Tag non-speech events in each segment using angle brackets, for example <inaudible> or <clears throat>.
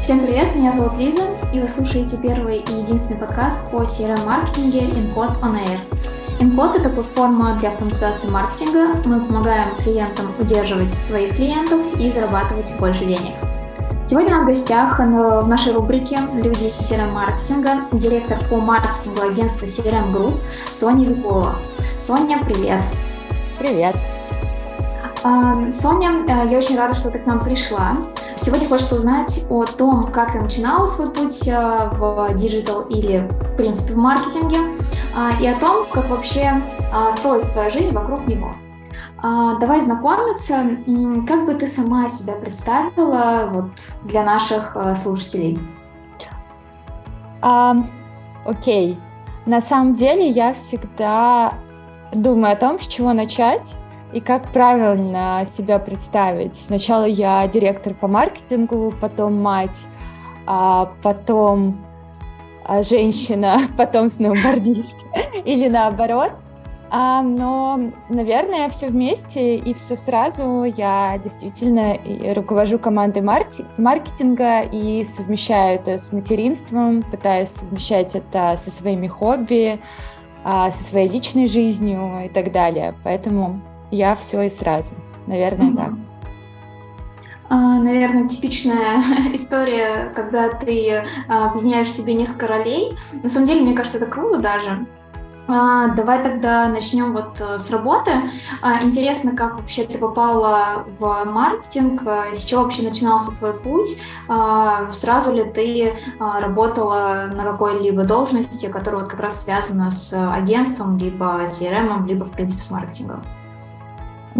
Всем привет, меня зовут Лиза, и вы слушаете первый и единственный подкаст по CRM-маркетинге InCode On Air. InCode — это платформа для автоматизации маркетинга. Мы помогаем клиентам удерживать своих клиентов и зарабатывать больше денег. Сегодня у нас в гостях в нашей рубрике «Люди CRM-маркетинга» директор по маркетингу агентства CRM Group Соня Викулова. Соня, привет! Привет! А, Соня, э, я очень рада, что ты к нам пришла. Сегодня хочется узнать о том, как ты начинала свой путь э, в диджитал или, в принципе, в маркетинге, а, и о том, как вообще а, строится твоя жизнь вокруг него. Давай знакомиться. Как бы ты сама себя представила вот, для наших э, слушателей? Um, окей. На самом деле я всегда думаю о том, с чего начать и как правильно себя представить. Сначала я директор по маркетингу, потом мать, а потом а, женщина, <laughs> потом сноубордист <laughs> или наоборот. А, но, наверное, все вместе и все сразу. Я действительно руковожу командой маркетинга и совмещаю это с материнством, пытаюсь совмещать это со своими хобби, а, со своей личной жизнью и так далее. Поэтому я все и сразу. Наверное, так. А, наверное, типичная <laughs> история, когда ты а, объединяешь в себе несколько ролей. На самом деле, мне кажется, это круто даже. А, давай тогда начнем вот э, с работы. Интересно, как вообще ты попала в маркетинг, с чего вообще начинался твой путь? Сразу ли ты работала на какой-либо должности, которая вот как раз связана с агентством, либо CRM, либо, в принципе, с маркетингом?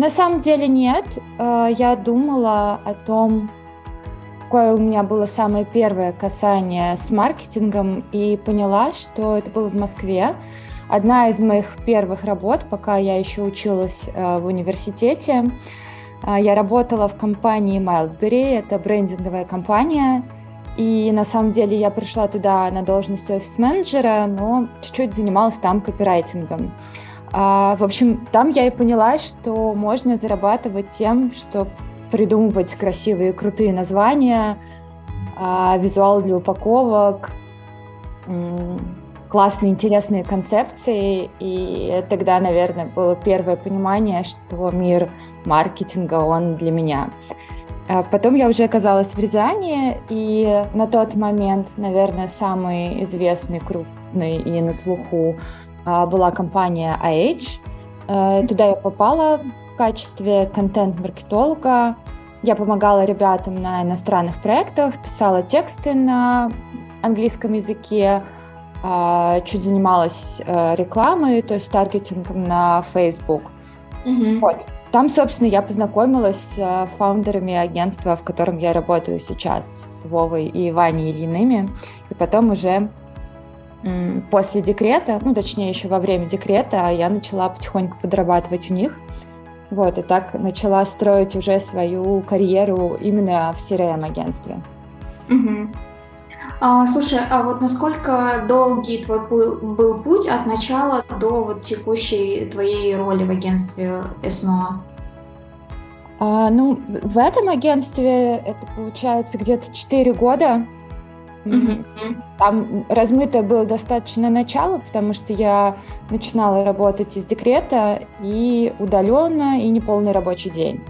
На самом деле нет. Э, я думала о том, какое у меня было самое первое касание с маркетингом и поняла, что это было в Москве. Одна из моих первых работ, пока я еще училась э, в университете, э, я работала в компании Mildberry, это брендинговая компания, и на самом деле я пришла туда на должность офис-менеджера, но чуть-чуть занималась там копирайтингом. А, в общем, там я и поняла, что можно зарабатывать тем, что придумывать красивые, крутые названия, а, визуал для упаковок, классные, интересные концепции. И тогда, наверное, было первое понимание, что мир маркетинга, он для меня. А потом я уже оказалась в Рязани, и на тот момент, наверное, самый известный, крупный и на слуху была компания IH. Э, туда я попала в качестве контент-маркетолога. Я помогала ребятам на иностранных проектах, писала тексты на английском языке, а, чуть занималась э, рекламой, то есть таргетингом на Facebook. Mm-hmm. Вот. Там, собственно, я познакомилась с э, фаундерами агентства, в котором я работаю сейчас, с Вовой и Ваней Ильиными. И потом уже после декрета, ну, точнее, еще во время декрета, я начала потихоньку подрабатывать у них. Вот, и так начала строить уже свою карьеру именно в CRM-агентстве. Угу. А, слушай, а вот насколько долгий твой был путь от начала до вот текущей твоей роли в агентстве СМО? А, ну, в этом агентстве это получается где-то 4 года. Mm-hmm. Там размыто было достаточно начало, потому что я начинала работать из декрета и удаленно, и неполный рабочий день.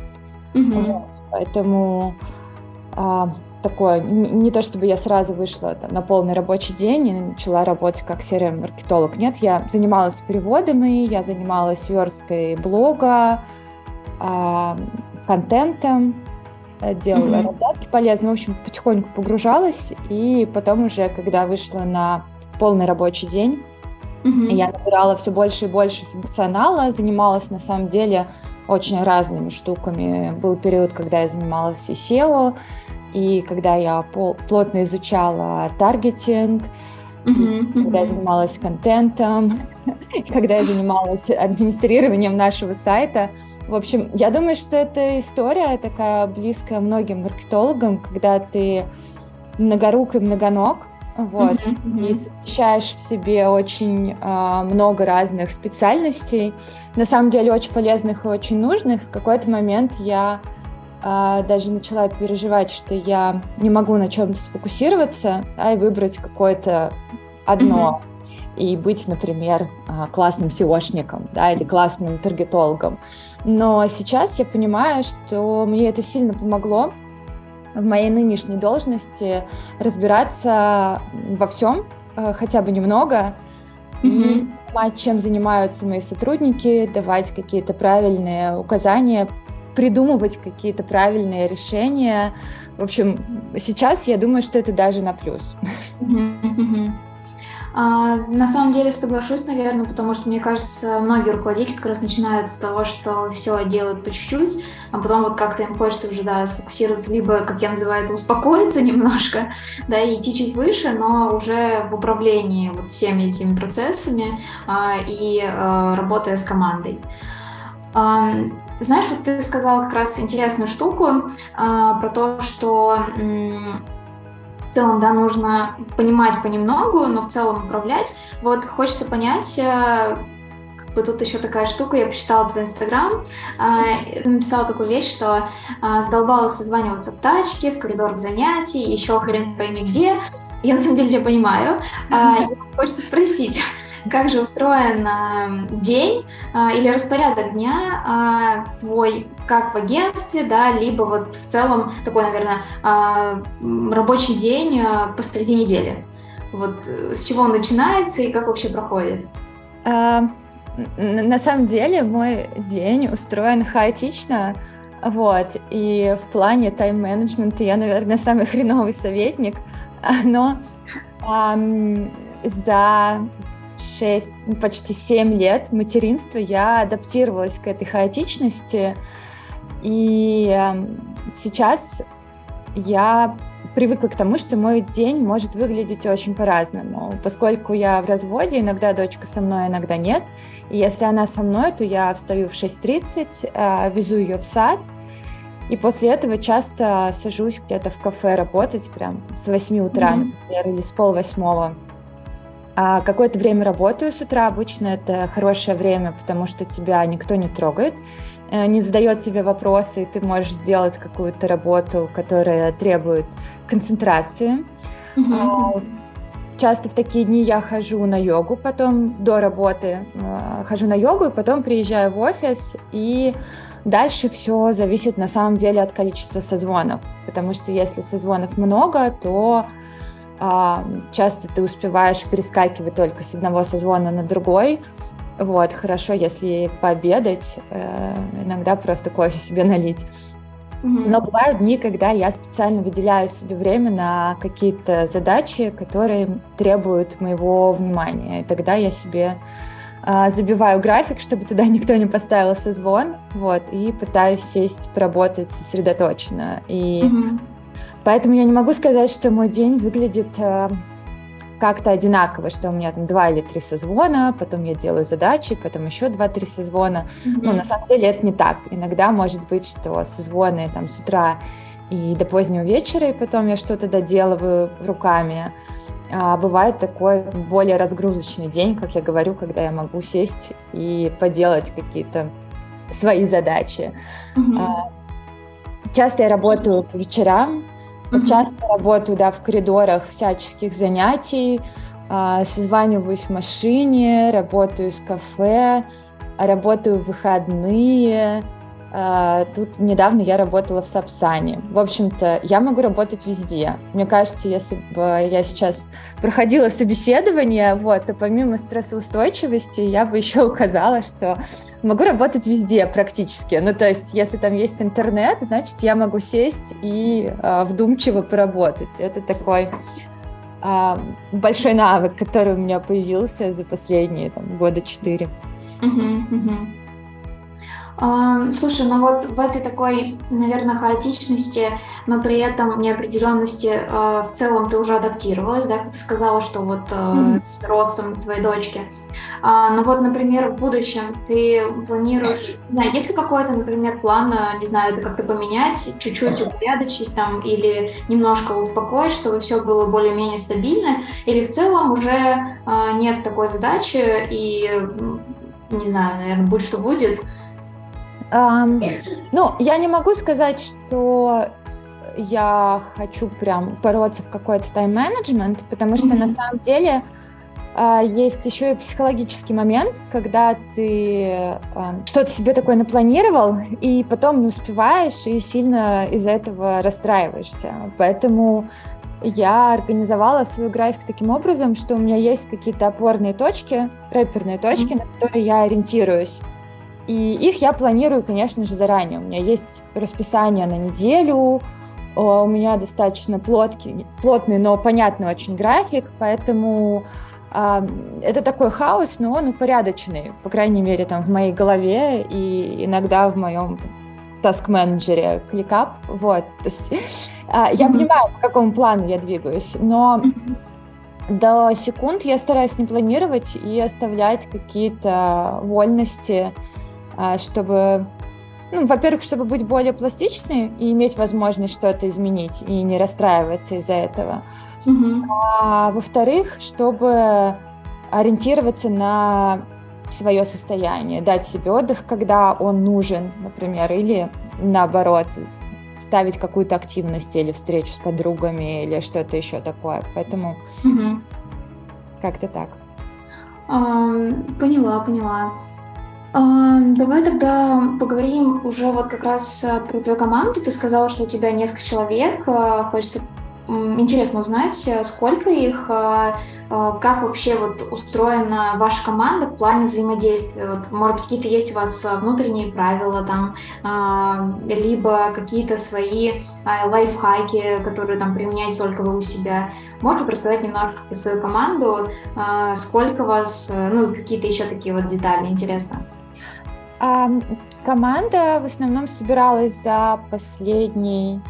Mm-hmm. Вот, поэтому а, такое, не, не то чтобы я сразу вышла там, на полный рабочий день и начала работать как CRM-маркетолог. Нет, я занималась переводами, я занималась версткой блога, а, контентом, делала mm-hmm. раздатки полезные, в общем, потихоньку погружалась, и потом уже, когда вышла на полный рабочий день, mm-hmm. я набирала все больше и больше функционала, занималась на самом деле очень разными штуками. Был период, когда я занималась и SEO, и когда я пол- плотно изучала таргетинг, mm-hmm. когда я занималась контентом, <laughs> когда я занималась администрированием нашего сайта. В общем, я думаю, что эта история такая близкая многим маркетологам, когда ты многорук и многоног, вот, mm-hmm, и совмещаешь в себе очень э, много разных специальностей, на самом деле очень полезных и очень нужных. В какой-то момент я а, даже начала переживать, что я не могу на чем-то сфокусироваться, да, и выбрать какое-то одно. Mm-hmm. И быть, например, а, классным SEOшником, да, или классным таргетологом. Но сейчас я понимаю, что мне это сильно помогло в моей нынешней должности разбираться во всем, а, хотя бы немного, mm-hmm. и понимать, чем занимаются мои сотрудники, давать какие-то правильные указания, придумывать какие-то правильные решения. В общем, сейчас я думаю, что это даже на плюс. А, на самом деле соглашусь, наверное, потому что, мне кажется, многие руководители как раз начинают с того, что все делают по чуть-чуть, а потом вот как-то им хочется уже, да, сфокусироваться, либо, как я называю это, успокоиться <laughs> немножко, да, и идти чуть выше, но уже в управлении вот всеми этими процессами а, и а, работая с командой. Знаешь, вот ты сказала как раз интересную штуку а, про то, что в целом, да, нужно понимать понемногу, но в целом управлять. Вот хочется понять, э, как бы тут еще такая штука, я почитала твой инстаграм, э, написала такую вещь, что э, задолбалась созваниваться в тачке, в коридор занятий, еще хрен пойми где. Я на самом деле тебя понимаю. Э, <laughs> хочется спросить, как же устроен э, день э, или распорядок дня э, твой, как в агентстве, да, либо вот в целом такой, наверное, рабочий день посреди недели. Вот э, с чего он начинается и как вообще проходит? А, на самом деле мой день устроен хаотично. Вот, и в плане тайм-менеджмента я, наверное, самый <laughs> хреновый советник, <laughs> но эм, за 6, ну, почти 7 лет материнства я адаптировалась к этой хаотичности. И эм, сейчас я привыкла к тому, что мой день может выглядеть очень по-разному. Поскольку я в разводе, иногда дочка со мной, иногда нет. И если она со мной, то я встаю в 6.30, э, везу ее в сад, и после этого часто сажусь где-то в кафе работать, прям с 8 утра, mm-hmm. например, или с пол восьмого. Какое-то время работаю с утра, обычно это хорошее время, потому что тебя никто не трогает, э, не задает тебе вопросы, и ты можешь сделать какую-то работу, которая требует концентрации. Mm-hmm. Часто в такие дни я хожу на йогу, потом до работы э, хожу на йогу, и потом приезжаю в офис, и дальше все зависит на самом деле от количества созвонов, потому что если созвонов много, то а, часто ты успеваешь перескакивать только с одного созвона на другой. Вот, хорошо, если пообедать, э, иногда просто кофе себе налить. Но бывают дни, когда я специально выделяю себе время на какие-то задачи, которые требуют моего внимания. И тогда я себе э, забиваю график, чтобы туда <laughs> никто не поставил созвон, вот, и пытаюсь сесть, поработать сосредоточенно. И mm-hmm. Поэтому я не могу сказать, что мой день выглядит э, как-то одинаково, что у меня там два или три созвона, потом я делаю задачи, потом еще два-три созвона. Mm-hmm. Но на самом деле это не так. Иногда может быть, что созвоны там с утра и до позднего вечера, и потом я что-то доделываю руками. А бывает такой более разгрузочный день, как я говорю, когда я могу сесть и поделать какие-то свои задачи. Mm-hmm. Часто я работаю по вечерам. Часто работаю да, в коридорах всяческих занятий, э, созваниваюсь в машине, работаю с кафе, работаю в выходные. Э, тут недавно я работала в Сапсане. В общем-то, я могу работать везде. Мне кажется, если бы я сейчас проходила собеседование, вот, то помимо стрессоустойчивости я бы еще указала, что могу работать везде практически. Ну, то есть, если там есть интернет, значит, я могу сесть и э, вдумчиво поработать. Это такой э, большой навык, который у меня появился за последние там, года четыре. Uh-huh, uh-huh. Слушай, ну вот в этой такой, наверное, хаотичности, но при этом неопределенности э, в целом ты уже адаптировалась, да, как ты сказала, что вот mm-hmm. с ростом твоей дочки. А, ну вот, например, в будущем ты планируешь, не знаю, есть ли какой-то, например, план, не знаю, это как-то поменять, чуть-чуть упорядочить там или немножко успокоить, чтобы все было более-менее стабильно, или в целом уже нет такой задачи и, не знаю, наверное, будь что будет, Um, ну, я не могу сказать, что я хочу прям бороться в какой-то тайм-менеджмент, потому что mm-hmm. на самом деле а, есть еще и психологический момент, когда ты а, что-то себе такое напланировал, и потом не успеваешь, и сильно из-за этого расстраиваешься. Поэтому я организовала свой график таким образом, что у меня есть какие-то опорные точки, рэперные точки, mm-hmm. на которые я ориентируюсь. И их я планирую, конечно же, заранее. У меня есть расписание на неделю, у меня достаточно плоткий, плотный, но понятный очень график, поэтому э, это такой хаос, но он упорядоченный, по крайней мере, там в моей голове и иногда в моем таск-менеджере ClickUp. Вот, то есть э, я mm-hmm. понимаю, по какому плану я двигаюсь, но mm-hmm. до секунд я стараюсь не планировать и оставлять какие-то вольности, э, чтобы ну, во-первых, чтобы быть более пластичной и иметь возможность что-то изменить и не расстраиваться из-за этого. Mm-hmm. А во-вторых, чтобы ориентироваться на свое состояние, дать себе отдых, когда он нужен, например, или наоборот, вставить какую-то активность или встречу с подругами или что-то еще такое. Поэтому mm-hmm. как-то так. Um, поняла, поняла. Давай тогда поговорим уже вот как раз э, про твою команду. Ты сказала, что у тебя несколько человек. Э, хочется интересно узнать, э, сколько их, как вообще вот устроена ваша команда в плане взаимодействия. Вот, может быть, какие-то есть у вас внутренние правила там, либо какие-то свои лайфхаки, которые там применяете только вы у себя. Можете рассказать немножко про свою команду, сколько вас, ну, какие-то еще такие вот детали, интересно. Команда в основном собиралась за последний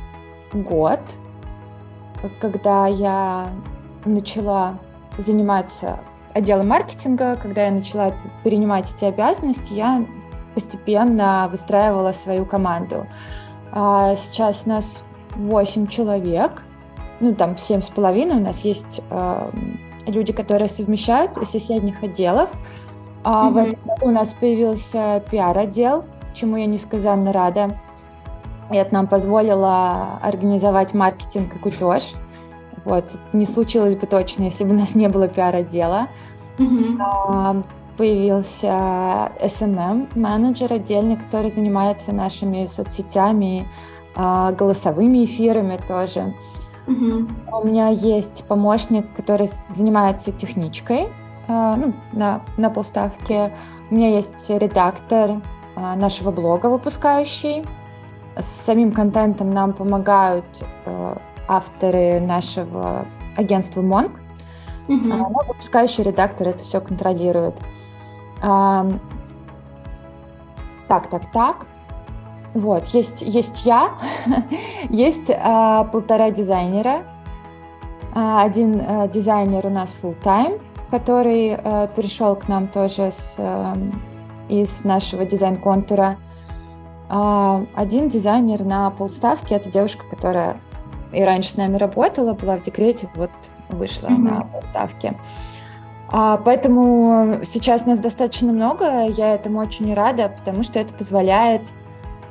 год, когда я начала заниматься отделом маркетинга, когда я начала перенимать эти обязанности, я постепенно выстраивала свою команду. А сейчас нас 8 человек, ну там семь с половиной, у нас есть люди, которые совмещают из соседних отделов, а mm-hmm. в этом году у нас появился пиар-отдел, чему я несказанно рада. И это нам позволило организовать маркетинг и купеж. Вот. Не случилось бы точно, если бы у нас не было пиар-отдела. Mm-hmm. А, появился SMM-менеджер отдельный, который занимается нашими соцсетями, а, голосовыми эфирами тоже. Mm-hmm. У меня есть помощник, который занимается техничкой, ну, на, на полставки. У меня есть редактор а, нашего блога выпускающий. С самим контентом нам помогают э, авторы нашего агентства Монк. Mm-hmm. Но выпускающий редактор это все контролирует. Так, так, так. Вот, есть, есть я, <laughs> есть а, полтора дизайнера. А, один а, дизайнер у нас full time, который э, перешел к нам тоже с, э, из нашего дизайн-контура. Э, один дизайнер на полставки, это девушка, которая и раньше с нами работала, была в декрете, вот вышла mm-hmm. на полставки. А, поэтому сейчас нас достаточно много, я этому очень рада, потому что это позволяет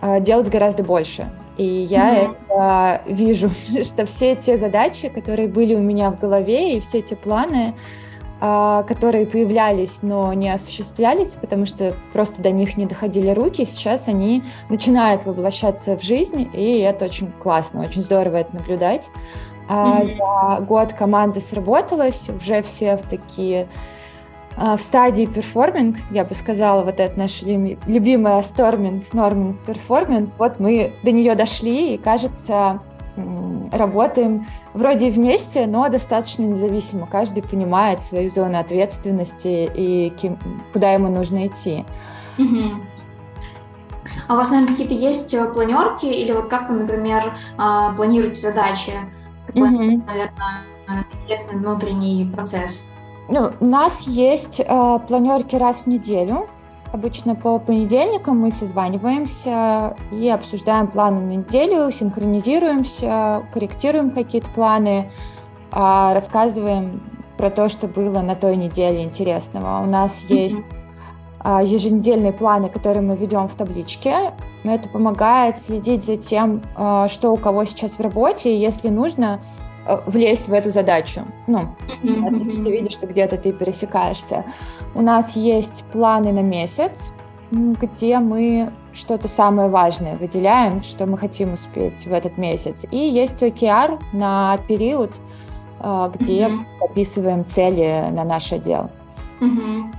а, делать гораздо больше. И я mm-hmm. это вижу, <laughs> что все те задачи, которые были у меня в голове, и все эти планы, которые появлялись, но не осуществлялись, потому что просто до них не доходили руки. Сейчас они начинают воплощаться в жизнь, и это очень классно, очень здорово это наблюдать. А mm-hmm. За год команда сработалась, уже все в такие а, в стадии performing, я бы сказала, вот это наша любимая storming, norming, performing, вот мы до нее дошли, и кажется, работаем вроде вместе, но достаточно независимо. Каждый понимает свою зону ответственности и кем, куда ему нужно идти. А у вас, наверное, какие-то есть э, планерки или вот как вы, например, а, планируете задачи? Какой, угу. наверное, интересный внутренний процесс? Ну, у нас есть э, планерки раз в неделю. Обычно по понедельникам мы созваниваемся и обсуждаем планы на неделю, синхронизируемся, корректируем какие-то планы, а, рассказываем про то, что было на той неделе интересного. У нас есть а, еженедельные планы, которые мы ведем в табличке. Это помогает следить за тем, а, что у кого сейчас в работе, и если нужно, влезть в эту задачу. Ну, mm-hmm. если ты видишь, что где-то ты пересекаешься. У нас есть планы на месяц, где мы что-то самое важное выделяем, что мы хотим успеть в этот месяц. И есть OKR на период, где mm-hmm. описываем цели на наш отдел. Mm-hmm.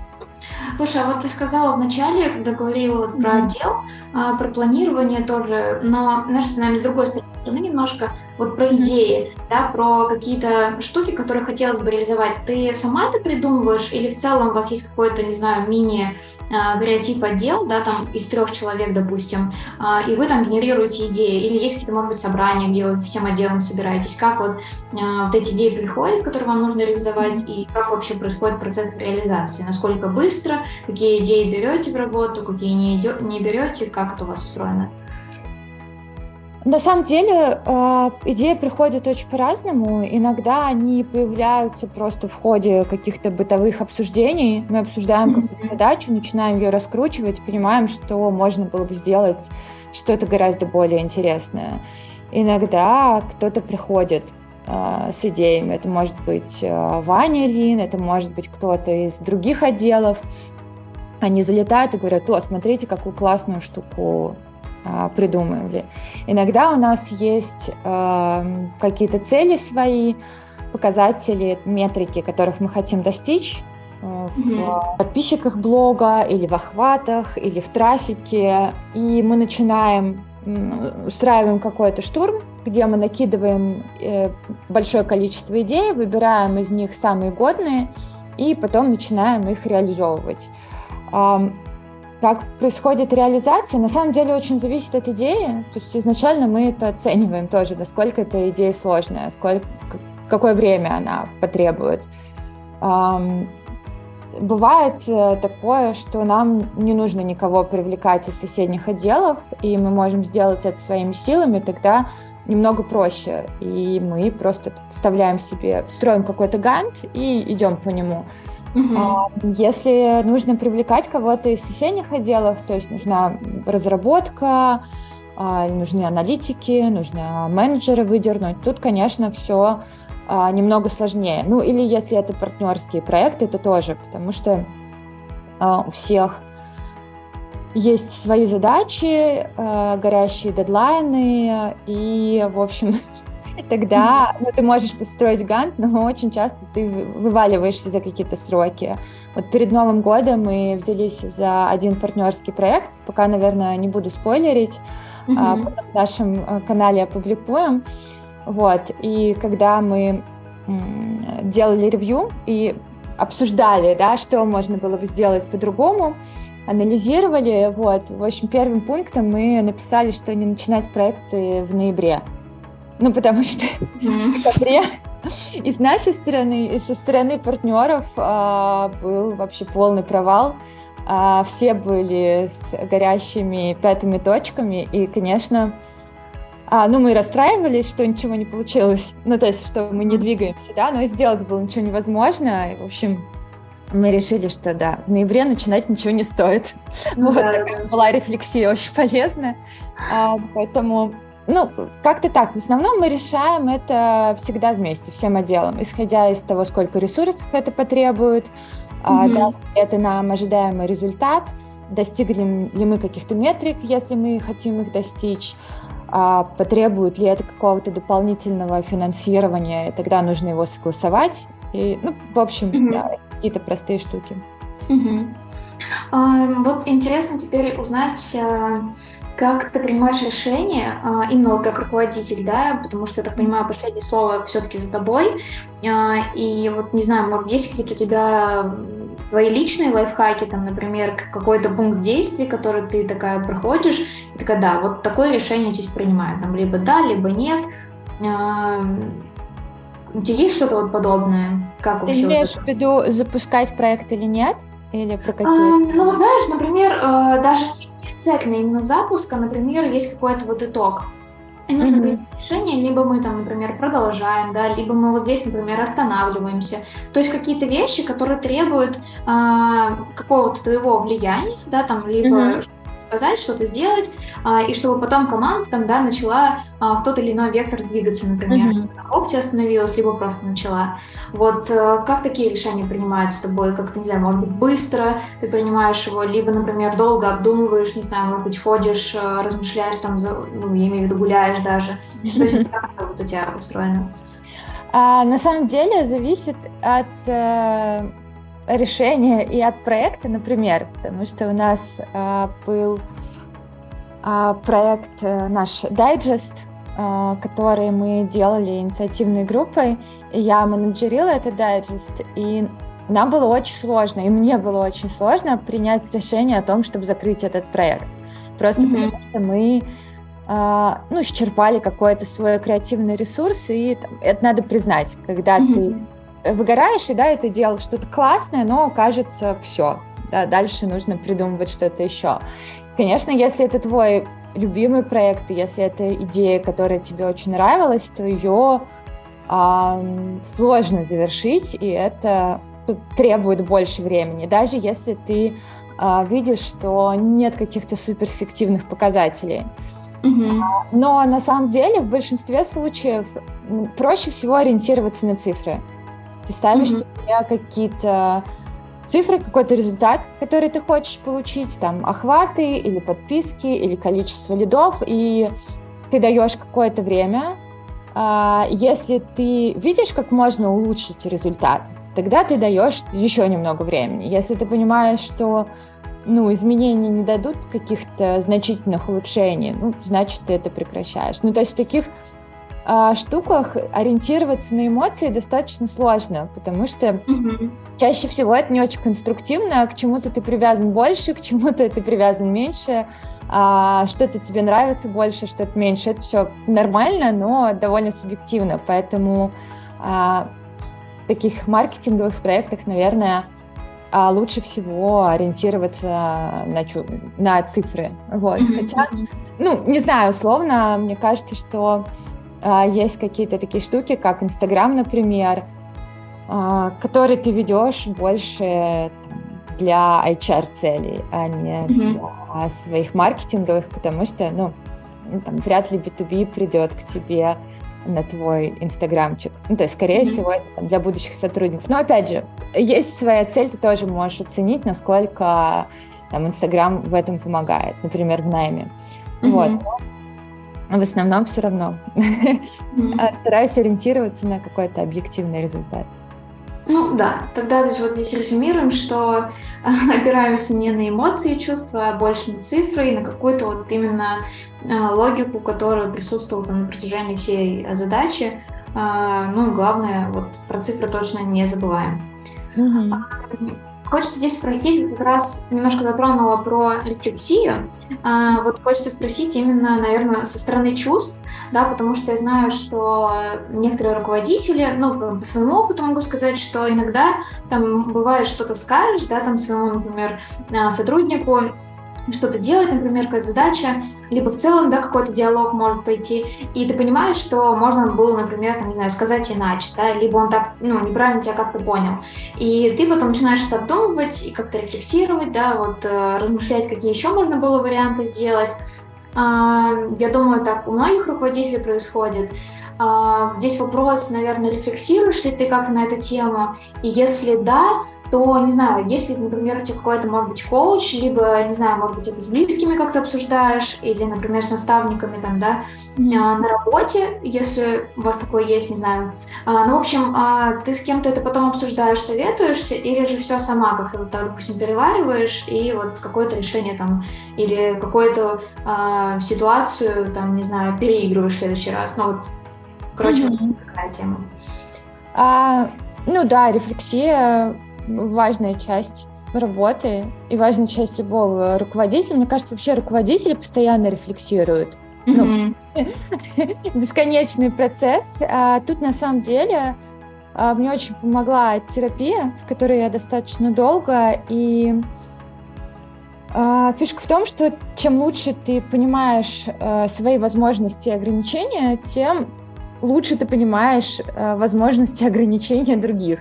Слушай, а вот ты сказала вначале, когда говорила вот про отдел, а, про планирование тоже, но, знаешь, наверное, с другой стороны немножко, вот про идеи, да, про какие-то штуки, которые хотелось бы реализовать. Ты сама это придумываешь или в целом у вас есть какой-то, не знаю, мини-креатив отдел, да, там из трех человек, допустим, а, и вы там генерируете идеи, или есть какие-то, может быть, собрания, где вы всем отделом собираетесь, как вот, а, вот эти идеи приходят, которые вам нужно реализовать, и как вообще происходит процесс реализации, насколько быстро, какие идеи берете в работу, какие не, идё- не берете, как это у вас устроено? На самом деле э, идеи приходят очень по-разному. Иногда они появляются просто в ходе каких-то бытовых обсуждений. Мы обсуждаем какую-то задачу, начинаем ее раскручивать, понимаем, что можно было бы сделать что-то гораздо более интересное. Иногда кто-то приходит э, с идеями. Это может быть э, Ваня Лин, это может быть кто-то из других отделов. Они залетают и говорят, о, смотрите, какую классную штуку а, придумывали. Иногда у нас есть э, какие-то цели свои, показатели, метрики, которых мы хотим достичь э, в mm-hmm. подписчиках блога или в охватах или в трафике, и мы начинаем устраиваем какой-то штурм, где мы накидываем э, большое количество идей, выбираем из них самые годные и потом начинаем их реализовывать. Как происходит реализация, на самом деле очень зависит от идеи. То есть изначально мы это оцениваем тоже, насколько эта идея сложная, сколько, какое время она потребует. Бывает э, такое, что нам не нужно никого привлекать из соседних отделов, и мы можем сделать это своими силами, тогда немного проще. И мы просто вставляем себе, строим какой-то гант и идем по нему. Угу. Если нужно привлекать кого-то из соседних отделов, то есть нужна разработка, а, нужны аналитики, нужно менеджеры выдернуть, тут, конечно, все а, немного сложнее. Ну или если это партнерские проекты, то тоже, потому что у всех есть свои задачи, горящие дедлайны, и, в общем, <laughs> тогда ну, ты можешь построить гант, но очень часто ты вываливаешься за какие-то сроки. Вот перед Новым годом мы взялись за один партнерский проект, пока, наверное, не буду спойлерить, mm-hmm. а, в нашем э, канале опубликуем. Вот, и когда мы делали ревью и обсуждали, да, что можно было бы сделать по-другому, анализировали, вот, в общем, первым пунктом мы написали, что не начинать проекты в ноябре. Ну, потому что в декабре и с нашей стороны, и со стороны партнеров а, был вообще полный провал. А, все были с горящими пятыми точками, и, конечно, а, ну, мы расстраивались, что ничего не получилось, ну, то есть, что мы не двигаемся, да, но сделать было ничего невозможно, и, в общем, мы решили, что да, в ноябре начинать ничего не стоит. Ну, вот да, такая да. была рефлексия очень полезная. А, поэтому ну, как-то так. В основном мы решаем это всегда вместе, всем отделом, исходя из того, сколько ресурсов это потребует, mm-hmm. даст это нам ожидаемый результат, достигли ли мы каких-то метрик, если мы хотим их достичь, а потребует ли это какого-то дополнительного финансирования, и тогда нужно его согласовать. И, ну, в общем, mm-hmm. да, какие-то простые штуки. А, вот интересно теперь узнать а, как ты принимаешь решение, а, именно вот как руководитель, да, потому что, я так понимаю, последнее слово все-таки за тобой, а, и вот, не знаю, может, есть какие-то у тебя твои личные лайфхаки, там, например, какой-то пункт действий, который ты такая проходишь, и такая, да, вот такое решение здесь принимаю, там, либо да, либо нет. А, у тебя есть что-то вот подобное? Как ты имеешь в виду запускать проект или нет? Или про какие? А, ну, знаешь, например, даже обязательно именно запуска, например, есть какой-то вот итог. и нужно mm-hmm. принять решение, либо мы там, например, продолжаем, да, либо мы вот здесь, например, останавливаемся. То есть какие-то вещи, которые требуют а, какого-то твоего влияния, да, там, либо mm-hmm сказать, что-то сделать, а, и чтобы потом команда там, да, начала а, в тот или иной вектор двигаться, например. Mm-hmm. все остановилась, либо просто начала. Вот э, как такие решения принимают с тобой? Как-то, не знаю, может быть, быстро ты принимаешь его, либо, например, долго обдумываешь, не знаю, может быть, ходишь, э, размышляешь там, ну, я имею в виду, гуляешь даже. Mm-hmm. То есть как это вот у тебя устроено? А, на самом деле зависит от э, решения и от проекта, например, потому что у нас а, был а, проект э, наш дайджест, а, который мы делали инициативной группой, и я менеджерила этот дайджест, и нам было очень сложно, и мне было очень сложно принять решение о том, чтобы закрыть этот проект. Просто mm-hmm. потому что мы а, ну, исчерпали какой-то свой креативный ресурс, и там, это надо признать, когда mm-hmm. ты выгораешь, и да, это делал что-то классное, но кажется, все, да, дальше нужно придумывать что-то еще. Конечно, если это твой любимый проект, если это идея, которая тебе очень нравилась, то ее а, сложно завершить, и это требует больше времени, даже если ты а, видишь, что нет каких-то суперэффективных показателей. Mm-hmm. Но на самом деле в большинстве случаев проще всего ориентироваться на цифры. Ты ставишь mm-hmm. себе какие-то цифры, какой-то результат, который ты хочешь получить, там охваты или подписки, или количество лидов, и ты даешь какое-то время. А, если ты видишь, как можно улучшить результат, тогда ты даешь еще немного времени. Если ты понимаешь, что ну, изменения не дадут каких-то значительных улучшений, ну, значит, ты это прекращаешь. Ну, то есть в таких штуках ориентироваться на эмоции достаточно сложно, потому что mm-hmm. чаще всего это не очень конструктивно, к чему-то ты привязан больше, <laughs> к чему-то ты привязан меньше, а что-то тебе нравится больше, что-то меньше. Это все нормально, но довольно субъективно, поэтому а, в таких маркетинговых проектах, наверное, а лучше всего ориентироваться на, на цифры. Вот. Mm-hmm. Хотя, ну, не знаю, условно, мне кажется, что есть какие-то такие штуки, как Инстаграм, например, а, которые ты ведешь больше для HR-целей, а не mm-hmm. для своих маркетинговых, потому что, ну, там, вряд ли B2B придет к тебе на твой инстаграмчик. Ну, то есть, скорее mm-hmm. всего, это там, для будущих сотрудников. Но, опять же, есть своя цель, ты тоже можешь оценить, насколько там Инстаграм в этом помогает, например, в найме. Mm-hmm. Вот в основном все равно mm-hmm. стараюсь ориентироваться на какой-то объективный результат. Ну да, тогда вот здесь резюмируем, что <laughs> опираемся не на эмоции и чувства, а больше на цифры и на какую-то вот именно а, логику, которая присутствовала там на протяжении всей задачи. А, ну и главное, вот про цифры точно не забываем. Mm-hmm. Хочется здесь спросить, как раз немножко затронула про рефлексию. А, вот хочется спросить именно, наверное, со стороны чувств, да, потому что я знаю, что некоторые руководители, ну, по своему опыту могу сказать, что иногда там бывает что-то скажешь, да, там своему, например, а, сотруднику, что-то делать, например, какая-то задача, либо в целом, да, какой-то диалог может пойти, и ты понимаешь, что можно было, например, там, не знаю, сказать иначе, да, либо он так, ну, неправильно тебя как-то понял. И ты потом начинаешь это обдумывать и как-то рефлексировать, да, вот э, размышлять, какие еще можно было варианты сделать. Э, я думаю, так у многих руководителей происходит. Э, здесь вопрос, наверное, рефлексируешь ли ты как-то на эту тему, и если да, то, не знаю, если, например, у тебя какой-то, может быть, коуч, либо, не знаю, может быть, это с близкими как-то обсуждаешь, или, например, с наставниками там, да, mm-hmm. на работе, если у вас такое есть, не знаю. А, ну, в общем, а, ты с кем-то это потом обсуждаешь, советуешься, или же все сама как-то вот допустим, перевариваешь, и вот какое-то решение там, или какую-то а, ситуацию, там, не знаю, переигрываешь в следующий раз. Ну, вот, короче, mm-hmm. вот такая тема. А, ну да, рефлексия важная часть работы и важная часть любого руководителя. Мне кажется, вообще руководители постоянно рефлексируют. Mm-hmm. Ну, <laughs> бесконечный процесс. А тут на самом деле а, мне очень помогла терапия, в которой я достаточно долго, и А, фишка в том, что чем лучше ты понимаешь э, свои возможности и ограничения, тем лучше ты понимаешь э, возможности и ограничения других.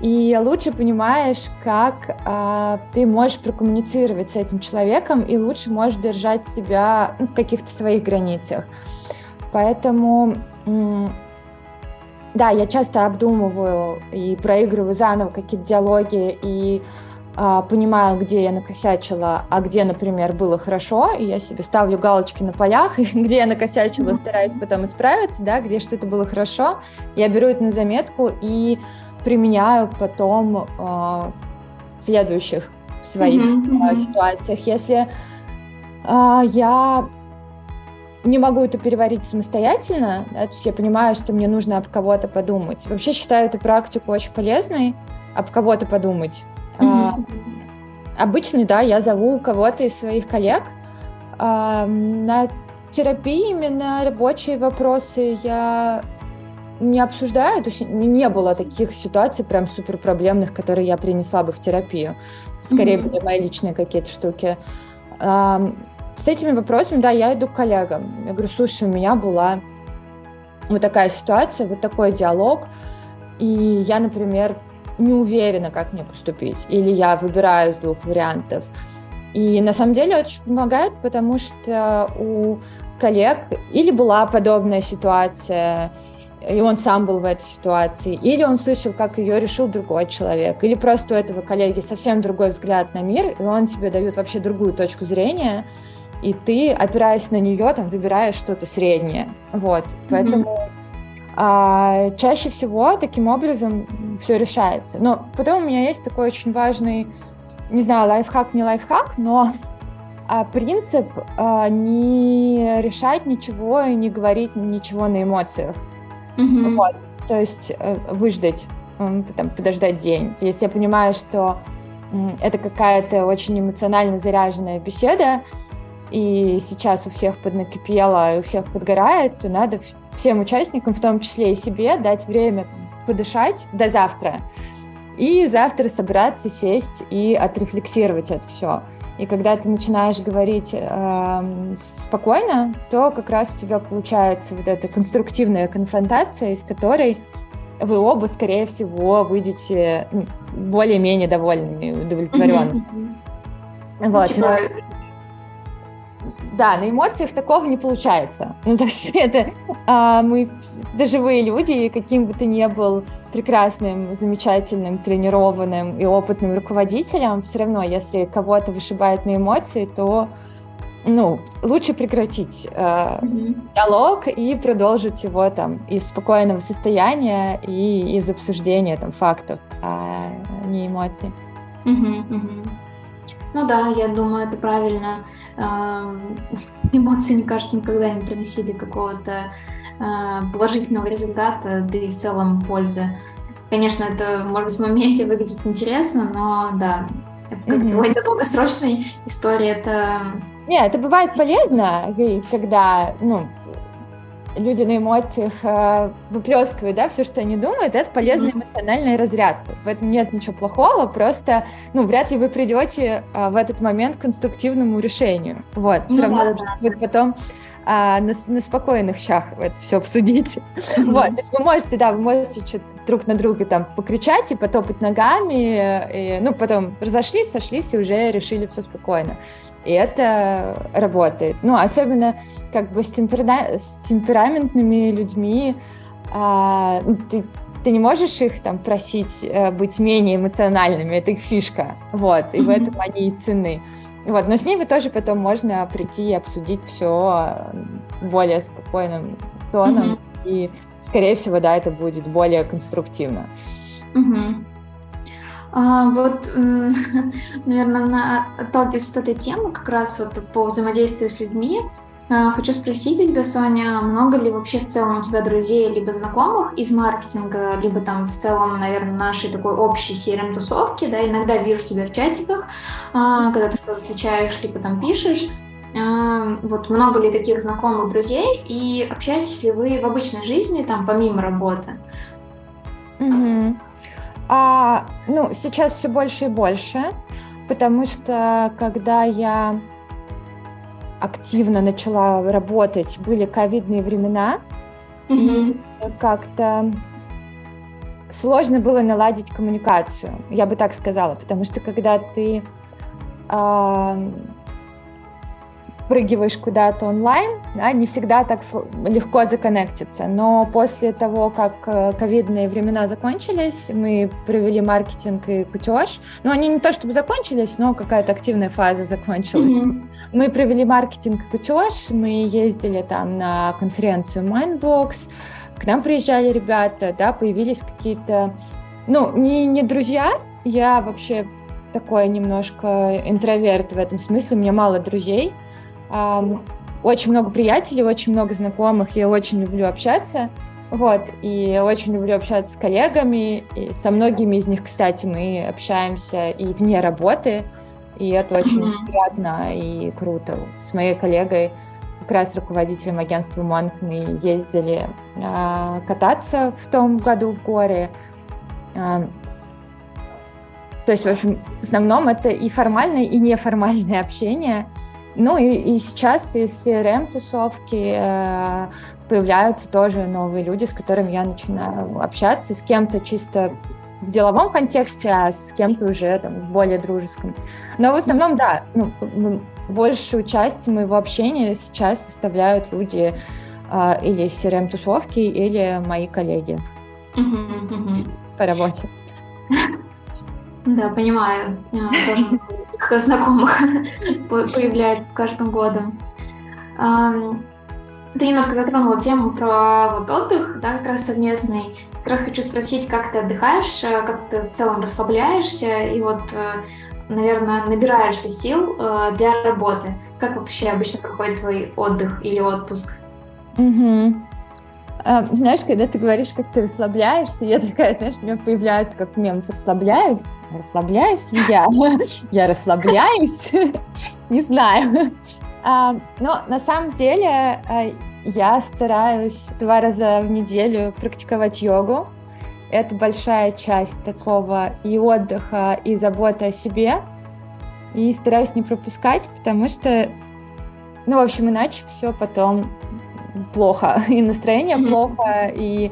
И лучше понимаешь, как э, ты можешь прокоммуницировать с этим человеком, и лучше можешь держать себя ну, в каких-то своих границах. Поэтому, да, я часто обдумываю и проигрываю заново какие-то диалоги, и а, понимаю, где я накосячила, а где, например, было хорошо, и я себе ставлю галочки на полях, <laughs> где я накосячила, стараюсь потом исправиться, да, где что-то было хорошо, я беру это на заметку и применяю потом э, в следующих своих mm-hmm. э, ситуациях. Если э, я не могу это переварить самостоятельно, да, то есть я понимаю, что мне нужно об кого-то подумать. Вообще считаю эту практику очень полезной, об кого-то подумать. Mm-hmm. Обычно, да, я зову кого-то из своих коллег. На терапии именно рабочие вопросы я не обсуждаю, то есть не было таких ситуаций прям супер проблемных, которые я принесла бы в терапию. Скорее mm-hmm. были мои личные какие-то штуки. С этими вопросами, да, я иду к коллегам. Я говорю, слушай, у меня была вот такая ситуация, вот такой диалог, и я, например, не уверена, как мне поступить, или я выбираю из двух вариантов. И на самом деле очень помогает, потому что у коллег или была подобная ситуация, и он сам был в этой ситуации, или он слышал, как ее решил другой человек, или просто у этого коллеги совсем другой взгляд на мир, и он тебе дает вообще другую точку зрения, и ты, опираясь на нее, там, выбираешь что-то среднее. Вот, mm-hmm. поэтому а чаще всего таким образом все решается. Но потом у меня есть такой очень важный, не знаю, лайфхак, не лайфхак, но а, принцип а, не решать ничего и не говорить ничего на эмоциях. Mm-hmm. Вот. То есть а, выждать, там, подождать день. Если я понимаю, что это какая-то очень эмоционально заряженная беседа, и сейчас у всех поднакипело, и у всех подгорает, то надо всем участникам, в том числе и себе, дать время подышать до завтра. И завтра собраться, сесть и отрефлексировать это все. И когда ты начинаешь говорить э, спокойно, то как раз у тебя получается вот эта конструктивная конфронтация, из которой вы оба, скорее всего, выйдете более-менее довольными, удовлетворенными. Mm-hmm. Вот. Типа, да, на эмоциях такого не получается. Ну, то есть <laughs> это а, мы живые люди, и каким бы ты ни был прекрасным, замечательным, тренированным и опытным руководителем, все равно, если кого-то вышибает на эмоции, то ну, лучше прекратить э, mm-hmm. диалог и продолжить его там из спокойного состояния и из обсуждения там фактов, а не эмоций. Mm-hmm. Mm-hmm. Ну да, я думаю, это правильно. Эмоции, мне кажется, никогда не приносили какого-то а, положительного результата, да и в целом пользы. Конечно, это, может быть, в моменте выглядит интересно, но да, в какой-то долгосрочной истории это... Не, это бывает полезно, когда, ну, люди на эмоциях э, выплескивают, да, все, что они думают, это полезная mm-hmm. эмоциональная разрядка. В этом нет ничего плохого, просто, ну, вряд ли вы придете э, в этот момент к конструктивному решению. Вот, все mm-hmm. равно да, да. потом а, на, на спокойных щах это все обсудить. Mm-hmm. Вот, то есть вы можете, да, вы можете что-то друг на друга там покричать и потопать ногами, и, ну, потом разошлись, сошлись и уже решили все спокойно. И это работает. Ну, особенно как бы с, темпера... с темпераментными людьми а, ну, ты, ты не можешь их там просить а, быть менее эмоциональными, это их фишка, вот, и mm-hmm. в этом они и цены. Вот, но с ними тоже потом можно прийти и обсудить все более спокойным тоном, mm-hmm. и, скорее всего, да, это будет более конструктивно. Mm-hmm. А, вот, <laughs> наверное, на, отталкиваясь от этой темы, как раз вот по взаимодействию с людьми, хочу спросить у тебя, Соня, много ли вообще в целом у тебя друзей либо знакомых из маркетинга, либо там в целом, наверное, нашей такой общей CRM-тусовки, да, иногда вижу тебя в чатиках, а, когда ты отвечаешь, либо там пишешь, а, вот много ли таких знакомых друзей, и общаетесь ли вы в обычной жизни, там, помимо работы? Угу. А, ну, сейчас все больше и больше. потому что когда я активно начала работать, были ковидные времена, mm-hmm. и как-то сложно было наладить коммуникацию, я бы так сказала, потому что когда ты э, впрыгиваешь куда-то онлайн, да, не всегда так легко законнектиться. Но после того, как э, ковидные времена закончились, мы провели маркетинг и кутеж. Ну, они не то чтобы закончились, но какая-то активная фаза закончилась. Mm-hmm. Мы провели маркетинг и кутеж, мы ездили там на конференцию Mindbox, к нам приезжали ребята, да, появились какие-то, ну, не, не друзья, я вообще такой немножко интроверт в этом смысле, у меня мало друзей, очень много приятелей, очень много знакомых, я очень люблю общаться, вот, и очень люблю общаться с коллегами, и со многими из них, кстати, мы общаемся и вне работы, и это очень mm-hmm. приятно и круто. С моей коллегой как раз руководителем агентства Монк мы ездили э, кататься в том году в горе. Э, то есть, в общем, в основном это и формальное, и неформальное общение. Ну и, и сейчас из CRM-тусовки э, появляются тоже новые люди, с которыми я начинаю общаться, с кем-то чисто в деловом контексте, а с кем-то уже там, в более дружеском. Но в основном, да, ну, большую часть моего общения сейчас составляют люди а, или CRM-тусовки, или мои коллеги по работе. <laughs> Да, понимаю. Тоже <laughs> таких знакомых <laughs> появляется с каждым годом. Ты немного затронула тему про вот отдых, да, как раз совместный. Как раз хочу спросить, как ты отдыхаешь, как ты в целом расслабляешься, и вот э, наверное, набираешься сил э, для работы. Как вообще обычно проходит твой отдых или отпуск? Угу. А, знаешь, когда ты говоришь, как ты расслабляешься, я такая, знаешь, у меня появляется как мем, расслабляюсь, расслабляюсь я, <laughs> я расслабляюсь, <laughs> не знаю. А, но на самом деле а, я стараюсь два раза в неделю практиковать йогу. Это большая часть такого и отдыха, и заботы о себе. И стараюсь не пропускать, потому что, ну, в общем, иначе все потом плохо. <laughs> И настроение mm-hmm. плохо, и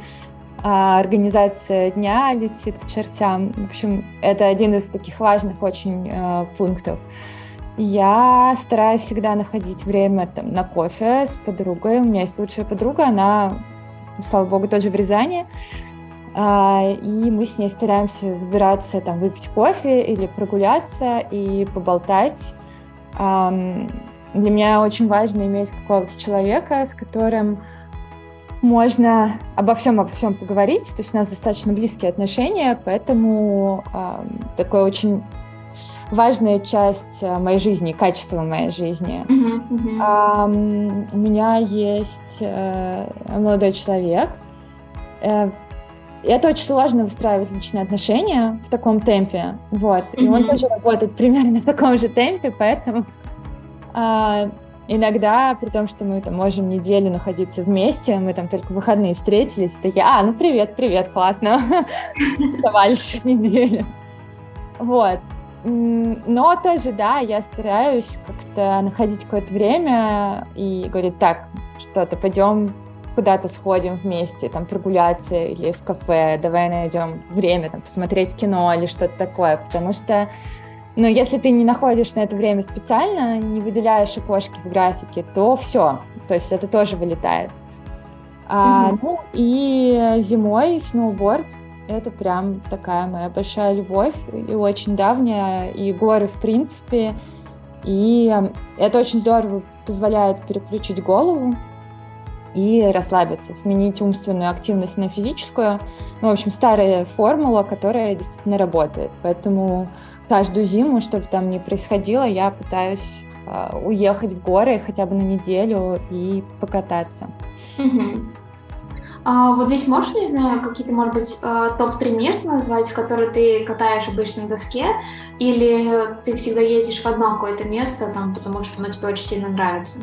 а, организация дня летит к чертям. В общем, это один из таких важных очень а, пунктов. Я стараюсь всегда находить время там, на кофе с подругой. У меня есть лучшая подруга, она, слава богу, тоже в Рязани. А, и мы с ней стараемся выбираться, там, выпить кофе или прогуляться и поболтать. Для меня очень важно иметь какого-то человека, с которым можно обо всем, обо всем поговорить. То есть у нас достаточно близкие отношения, поэтому э, такой очень важная часть э, моей жизни, качество моей жизни. Uh-huh, uh-huh. Э, у меня есть э, молодой человек. Э, и это очень сложно выстраивать личные отношения в таком темпе. Вот. И mm-hmm. он тоже работает примерно в таком же темпе, поэтому а, иногда, при том, что мы там можем неделю находиться вместе, мы там только в выходные встретились, такие, а, ну привет, привет, классно, <laughs> товарищ неделю. Вот. Но тоже, да, я стараюсь как-то находить какое-то время и говорить, так, что-то пойдем куда-то сходим вместе, там, прогуляться или в кафе, давай найдем время, там, посмотреть кино или что-то такое, потому что, ну, если ты не находишь на это время специально, не выделяешь окошки в графике, то все, то есть это тоже вылетает. А, mm Ну, и зимой сноуборд — это прям такая моя большая любовь и очень давняя, и горы в принципе, и это очень здорово позволяет переключить голову, и расслабиться, сменить умственную активность на физическую. Ну, в общем, старая формула, которая действительно работает. Поэтому каждую зиму, чтобы там ни происходило, я пытаюсь э, уехать в горы хотя бы на неделю и покататься. А вот здесь можешь, не знаю, какие-то, может быть, э, топ-3 места назвать, в которые ты катаешь обычно на доске, или ты всегда ездишь в одно какое-то место, там, потому что оно тебе очень сильно нравится?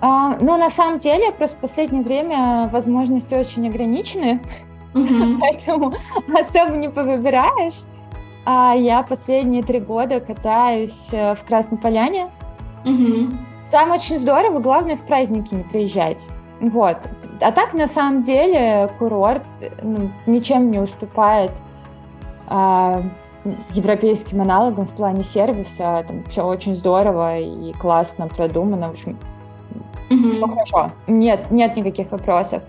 А, ну, на самом деле, просто в последнее время возможности очень ограничены, <laughs> поэтому особо не повыбираешь. А я последние три года катаюсь э, в Красной Поляне. Угу. Там очень здорово, главное в праздники не приезжать. Вот. А так, на самом деле, курорт ну, ничем не уступает а, европейским аналогам в плане сервиса. Там все очень здорово и классно продумано. В общем, mm-hmm. все хорошо. Нет, нет никаких вопросов.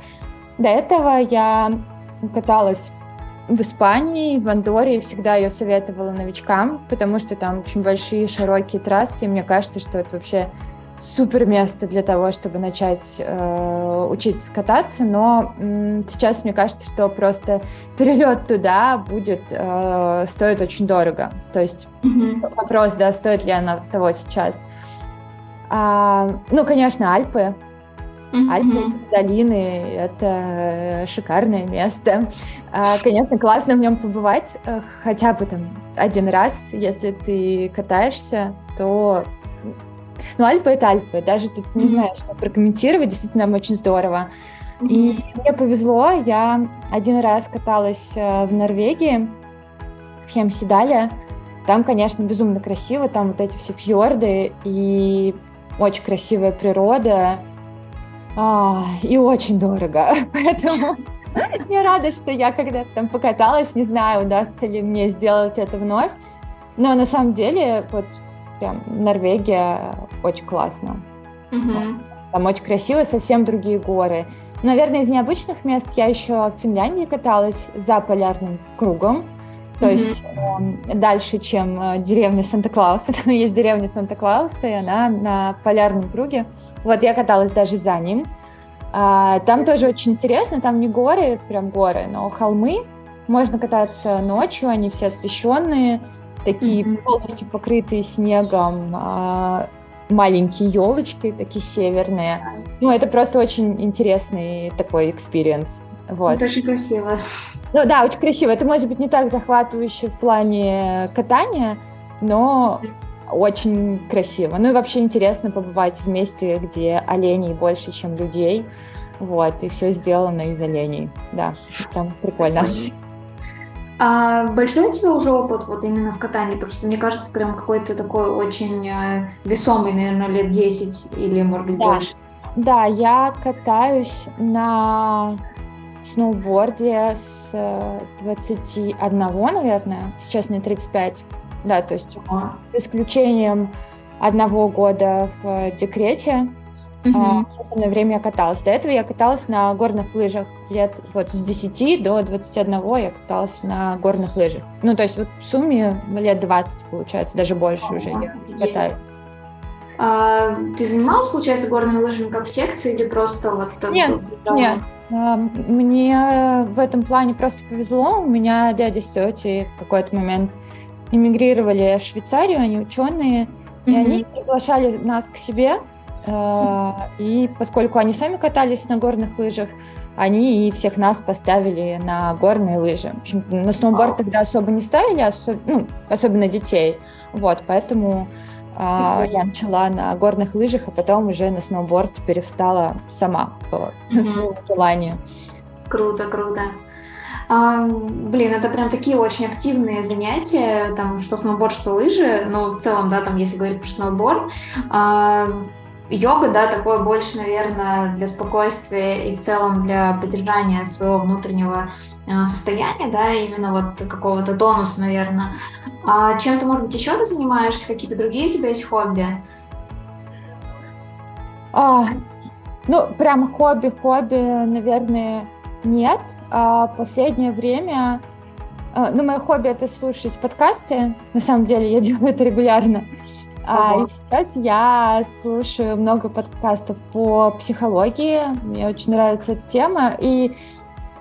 До этого я каталась в Испании, в Андоре, всегда ее советовала новичкам, потому что там очень большие широкие трассы, и мне кажется, что это вообще супер место для того, чтобы начать э, учиться кататься, но э, сейчас мне кажется, что просто перелет туда будет э, стоит очень дорого. То есть mm-hmm. вопрос, да, стоит ли она того сейчас. А, ну, конечно, Альпы. Mm-hmm. Альпы, долины — это шикарное место. А, конечно, классно в нем побывать э, хотя бы там один раз. Если ты катаешься, то ну, Альпы — это Альпы. Даже тут не знаю, что прокомментировать. Действительно, очень здорово. И мне повезло. Я один раз каталась э, в Норвегии, в Хемсидале. Там, конечно, безумно красиво. Там вот эти все фьорды и очень красивая природа. А, и очень дорого. <laughs> Поэтому я рада, что я когда-то там покаталась. Не знаю, удастся ли мне сделать это вновь. Но на самом деле, вот прям Норвегия очень классно. Угу. Там очень красиво, совсем другие горы. Наверное, из необычных мест я еще в Финляндии каталась за полярным кругом. То mm-hmm. есть э, дальше, чем э, деревня Санта-Клауса. <laughs> Там есть деревня Санта-Клауса, и она на полярном круге. Вот я каталась даже за ним. А, там тоже очень интересно, там не горы, прям горы, но холмы. Можно кататься ночью, они все освещенные такие mm-hmm. полностью покрытые снегом а, маленькие елочки, такие северные. Ну, это просто очень интересный такой experience. Вот. Это очень красиво. Ну да, очень красиво. Это может быть не так захватывающе в плане катания, но очень красиво. Ну и вообще интересно побывать в месте, где оленей больше, чем людей. Вот, и все сделано из оленей. Да, там прикольно. А большой у тебя уже опыт вот именно в катании? Что мне кажется, прям какой-то такой очень э, весомый, наверное, лет 10 или, может быть, да. больше. Да, я катаюсь на сноуборде с 21, наверное. Сейчас мне 35. Да, то есть а. с исключением одного года в декрете Uh-huh. А, остальное время я каталась. До этого я каталась на горных лыжах лет вот с 10 до 21 я каталась на горных лыжах. Ну, то есть вот в сумме лет 20, получается, даже больше уже я катаюсь. А, ты занималась, получается, горными лыжами как в секции или просто вот... Нет, нет. Мне в этом плане просто повезло. У меня дядя с тетей в какой-то момент эмигрировали в Швейцарию, они ученые, mm-hmm. и они приглашали нас к себе и поскольку они сами катались на горных лыжах, они и всех нас поставили на горные лыжи. В общем, на сноуборд тогда особо не ставили, особ... ну, особенно детей. Вот, поэтому а, я начала на горных лыжах, а потом уже на сноуборд перестала сама по <laughs> своему желанию. Круто, круто. А, блин, это прям такие очень активные занятия, там, что сноуборд, что лыжи, но в целом, да, там, если говорить про сноуборд, а, Йога, да, такое больше, наверное, для спокойствия и в целом для поддержания своего внутреннего э, состояния, да, именно вот какого-то тонуса, наверное. А чем ты, может быть, еще ты занимаешься? Какие-то другие у тебя есть хобби? А, ну, прям хобби-хобби, наверное, нет. А последнее время а, ну, мое хобби это слушать подкасты. На самом деле я делаю это регулярно. А, и сейчас я слушаю много подкастов по психологии. Мне очень нравится эта тема. И,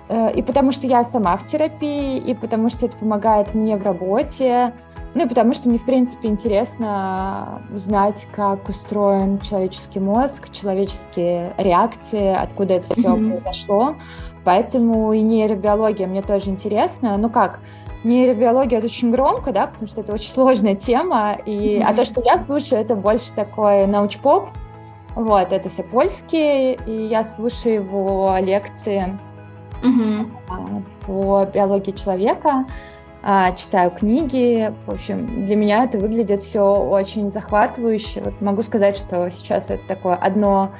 э, и потому что я сама в терапии, и потому что это помогает мне в работе. Ну и потому что мне, в принципе, интересно узнать, как устроен человеческий мозг, человеческие реакции, откуда это все mm-hmm. произошло. Поэтому и нейробиология мне тоже интересна. Ну как, нейробиология это очень громко, да, потому что это очень сложная тема, и, mm-hmm. а то, что я слушаю, это больше такой научпоп, вот, это Сапольский, и я слушаю его лекции mm-hmm. по биологии человека, а, читаю книги. В общем, для меня это выглядит все очень захватывающе. Вот могу сказать, что сейчас это такое одно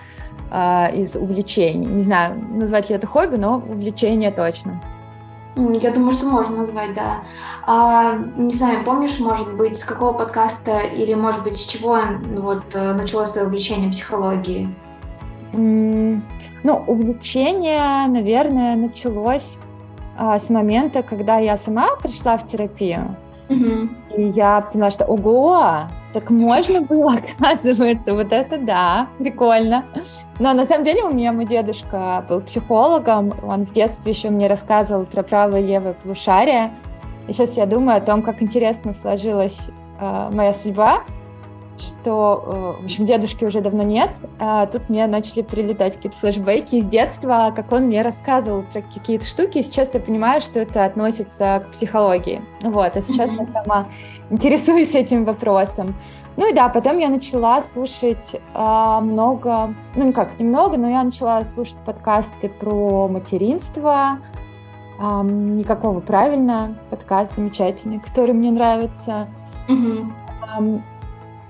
а, из увлечений. Не знаю, назвать ли это хобби, но увлечение точно. Я думаю, что можно назвать, да. А, не знаю, помнишь, может быть, с какого подкаста или, может быть, с чего вот э, началось твое увлечение психологией? Ну, увлечение, наверное, началось а, с момента, когда я сама пришла в терапию. Угу. И я поняла, что ого, так можно было, <laughs> оказывается, вот это да, прикольно. Но на самом деле у меня мой дедушка был психологом, он в детстве еще мне рассказывал про правое и левое полушарие. И сейчас я думаю о том, как интересно сложилась э, моя судьба что, э, в общем, дедушки уже давно нет, а тут мне начали прилетать какие-то флешбеки из детства, как он мне рассказывал про какие-то штуки, сейчас я понимаю, что это относится к психологии, вот, а сейчас я сама <laughs> интересуюсь этим вопросом. Ну и да, потом я начала слушать а, много, ну как, немного, но я начала слушать подкасты про материнство, а, никакого правильно, подкаст замечательный, который мне нравится. Mm-hmm.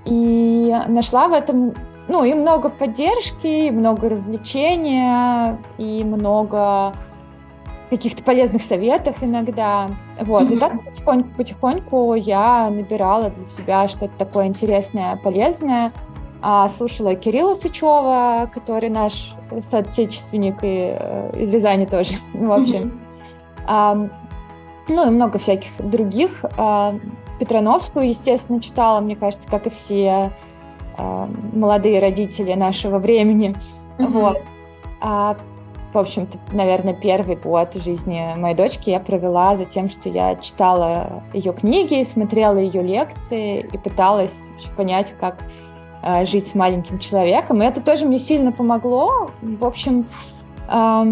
И нашла в этом, ну, и много поддержки, и много развлечения, и много каких-то полезных советов иногда. Вот. Mm-hmm. И так потихоньку-потихоньку я набирала для себя что-то такое интересное, полезное. А, слушала Кирилла Сычева, который наш соотечественник и э, из Рязани тоже, <laughs> в общем. Mm-hmm. А, ну и много всяких других. А, Петрановскую, естественно, читала, мне кажется, как и все э, молодые родители нашего времени. Mm-hmm. Вот. А, в общем-то, наверное, первый год жизни моей дочки я провела за тем, что я читала ее книги, смотрела ее лекции и пыталась понять, как э, жить с маленьким человеком. И это тоже мне сильно помогло. В общем, э,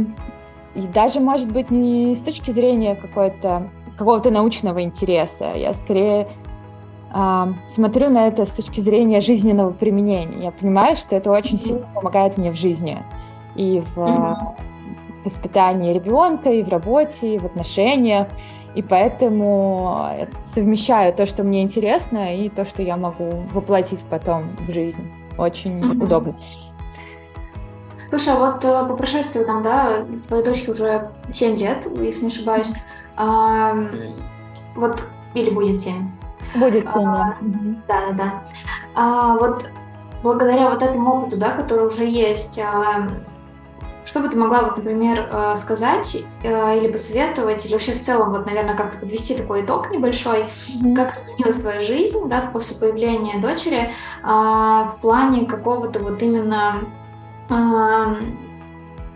и даже, может быть, не с точки зрения какой-то какого-то научного интереса. Я скорее э, смотрю на это с точки зрения жизненного применения. Я понимаю, что это очень сильно помогает мне в жизни и в mm-hmm. воспитании ребенка, и в работе, и в отношениях. И поэтому совмещаю то, что мне интересно, и то, что я могу воплотить потом в жизнь. Очень mm-hmm. удобно. Слушай, а вот э, по прошествию там, да, твоей дочке уже 7 лет, если не ошибаюсь, а, вот, или будет 7. Будет 7, а, да. Да, да, А, вот благодаря вот этому опыту, да, который уже есть, а, что бы ты могла, вот, например, э, сказать э, или посоветовать, или вообще в целом, вот, наверное, как-то подвести такой итог небольшой, mm-hmm. как изменилась твоя жизнь, да, после появления дочери а, в плане какого-то вот именно а,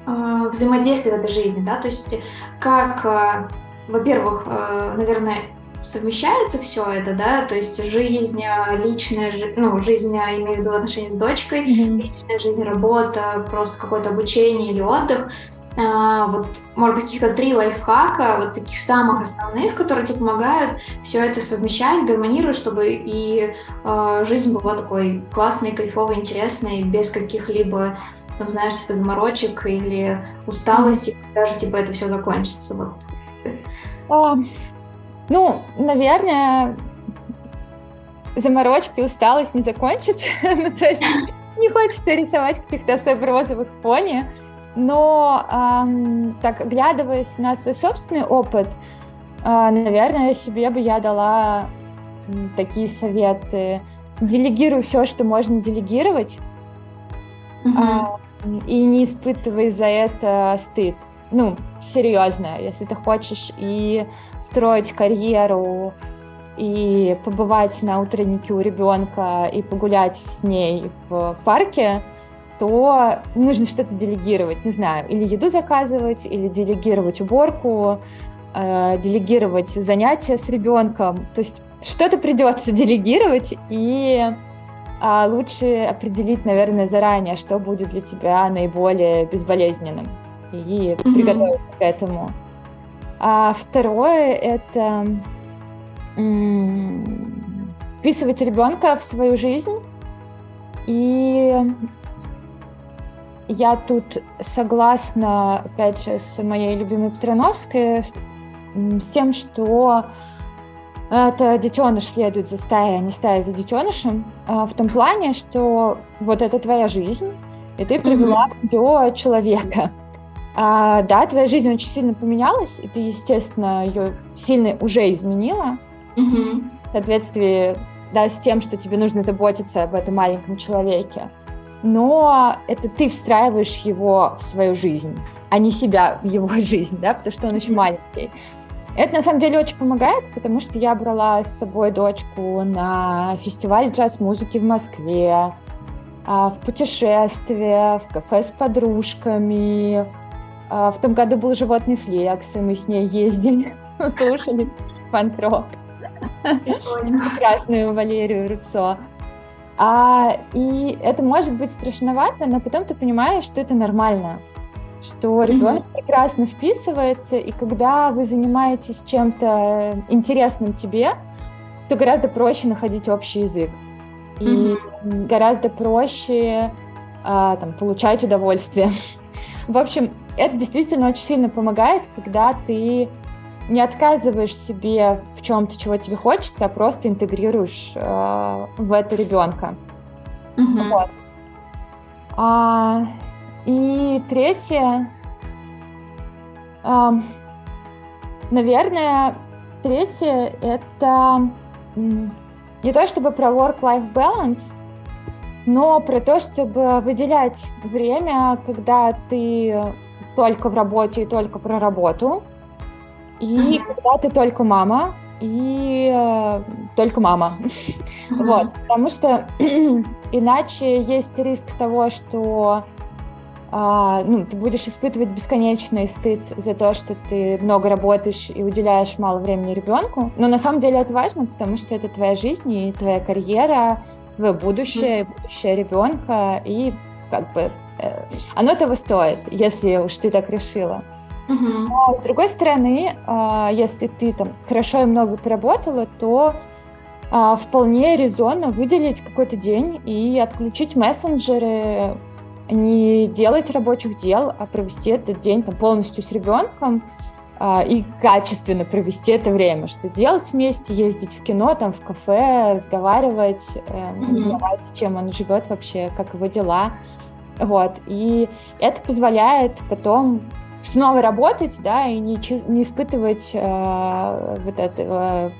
а, взаимодействия в этой жизни, да, то есть как во-первых, э, наверное, совмещается все это, да, то есть жизнь э, личная, ну, жизнь, я имею в виду отношения с дочкой, mm-hmm. личная жизнь, работа, просто какое-то обучение или отдых, а, вот, может быть, каких-то три лайфхака, вот таких самых основных, которые тебе помогают все это совмещать, гармонировать, чтобы и э, жизнь была такой классной, кайфовой, интересной, без каких-либо, там, знаешь, типа заморочек или усталости, mm-hmm. даже, типа, это все закончится, вот а, ну, наверное, заморочки, усталость не закончится. <laughs> ну, то есть не хочется рисовать каких-то особо розовых пони. Но эм, так, оглядываясь на свой собственный опыт, э, наверное, себе бы я дала такие советы. Делегируй все, что можно делегировать, mm-hmm. э, и не испытывай за это стыд ну, серьезная, если ты хочешь и строить карьеру, и побывать на утреннике у ребенка, и погулять с ней в парке, то нужно что-то делегировать, не знаю, или еду заказывать, или делегировать уборку, э, делегировать занятия с ребенком. То есть что-то придется делегировать, и э, лучше определить, наверное, заранее, что будет для тебя наиболее безболезненным и mm-hmm. приготовиться к этому. А второе это м- вписывать ребенка в свою жизнь. И я тут согласна, опять же, с моей любимой Петрановской, с тем, что это детеныш следует за стаей, а не стая за детенышем, а, в том плане, что вот это твоя жизнь, и ты привела mm-hmm. человека. А, да, твоя жизнь очень сильно поменялась, и ты, естественно, ее сильно уже изменила. Mm-hmm. В соответствии да, с тем, что тебе нужно заботиться об этом маленьком человеке. Но это ты встраиваешь его в свою жизнь, а не себя в его <laughs> жизнь, да, потому что он еще маленький. Это на самом деле очень помогает, потому что я брала с собой дочку на фестиваль джаз-музыки в Москве, а, в путешествие, в кафе с подружками. А, в том году был животный флекс, и мы с ней ездили, <laughs> слушали панк-рок. Прекрасную Валерию Руссо. А, и это может быть страшновато, но потом ты понимаешь, что это нормально что ребенок mm-hmm. прекрасно вписывается, и когда вы занимаетесь чем-то интересным тебе, то гораздо проще находить общий язык. И mm-hmm. гораздо проще а, там, получать удовольствие. <laughs> В общем, это действительно очень сильно помогает, когда ты не отказываешь себе в чем-то, чего тебе хочется, а просто интегрируешь э, в это ребенка. Mm-hmm. Вот. А, и третье, наверное, третье это не то чтобы про work-life balance, но про то, чтобы выделять время, когда ты только в работе и только про работу, и mm-hmm. когда ты только мама, и э, только мама. Mm-hmm. Вот, потому что <clears throat> иначе есть риск того, что а, ну, ты будешь испытывать бесконечный стыд за то, что ты много работаешь и уделяешь мало времени ребенку. Но на самом деле это важно, потому что это твоя жизнь и твоя карьера, твое будущее, mm-hmm. будущее ребенка, и как бы оно того стоит, если уж ты так решила. Но с другой стороны, э, если ты там хорошо и много поработала, то э, вполне резонно выделить какой-то день и отключить мессенджеры, не делать рабочих дел, а провести этот день там, полностью с ребенком а, и качественно провести это время, что делать вместе, ездить в кино, там в кафе, разговаривать, э, узнавать, чем он живет вообще, как его дела, вот. И это позволяет потом снова работать, да, и не, не испытывать э, вот этого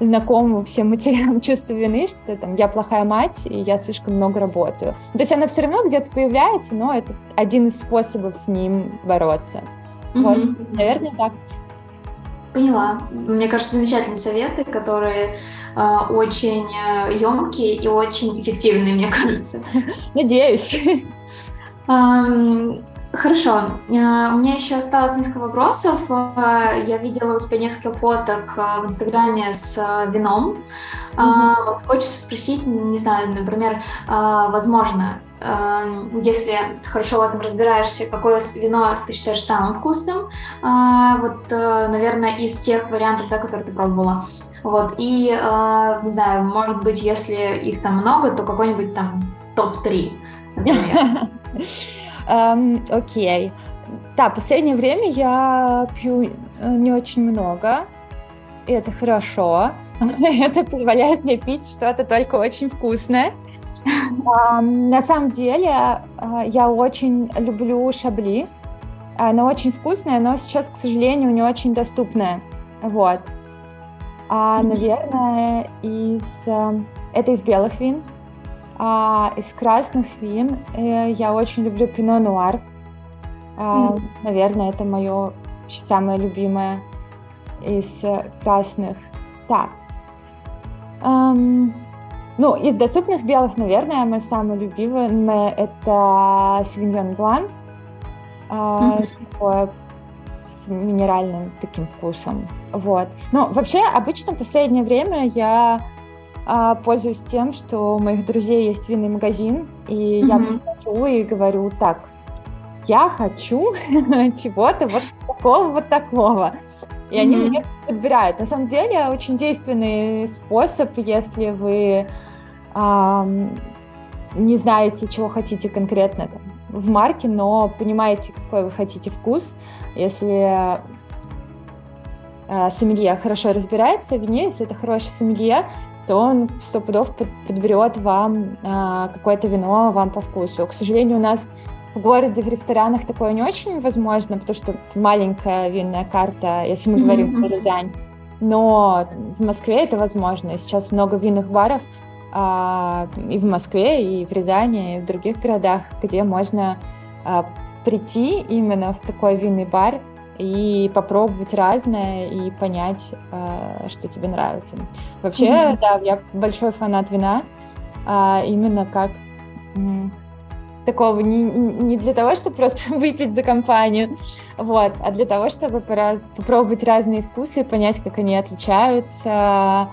знакомому всем матерям <laughs> чувство вины, что там я плохая мать, и я слишком много работаю. То есть она все равно где-то появляется, но это один из способов с ним бороться. Mm-hmm. Вот, наверное, так. Поняла. Мне кажется, замечательные советы, которые э, очень э, емкие и очень эффективные, мне кажется. <laughs> Надеюсь. <laughs> Хорошо. Э, у меня еще осталось несколько вопросов. Э, я видела у тебя несколько фоток э, в Инстаграме с вином. Mm-hmm. Хочется спросить, не знаю, например, возможно, если хорошо в этом разбираешься, какое вино ты считаешь самым вкусным, вот, наверное, из тех вариантов, да, которые ты пробовала. Вот, и, не знаю, может быть, если их там много, то какой-нибудь там топ-3, например. <laughs> Эм, окей. Да, последнее время я пью э, не очень много, и это хорошо. <laughs> это позволяет мне пить что-то только очень вкусное. На самом деле, э, я очень люблю шабли. Она очень вкусная, но сейчас, к сожалению, не очень доступная. Вот. А, наверное, из... Э, это из белых вин. А из красных вин э, я очень люблю пино нуар. А. Наверное, это мое самое любимое из красных. Так. Ну, из доступных белых, наверное, мое самое любимое это Савиньон Блан. Mm-hmm. с, с минеральным таким вкусом. Вот. Но вообще, обычно в последнее время я а, пользуюсь тем, что у моих друзей есть винный магазин, и mm-hmm. я прихожу и говорю, так, я хочу <laughs> чего-то вот такого, вот такого. И mm-hmm. они мне подбирают. На самом деле очень действенный способ, если вы эм, не знаете, чего хотите конкретно там, в марке, но понимаете, какой вы хотите вкус. Если э, сомелье хорошо разбирается в вине, если это хороший сомелье, то он сто пудов подберет вам э, какое-то вино вам по вкусу. К сожалению, у нас в городе, в ресторанах такое не очень возможно, потому что маленькая винная карта, если мы говорим mm-hmm. про Рязань. Но в Москве это возможно. Сейчас много винных баров а, и в Москве, и в Рязани, и в других городах, где можно а, прийти именно в такой винный бар и попробовать разное и понять, а, что тебе нравится. Вообще, mm-hmm. да, я большой фанат вина, а, именно как такого не, не для того, чтобы просто <laughs> выпить за компанию, вот, а для того, чтобы пораз, попробовать разные вкусы, понять, как они отличаются,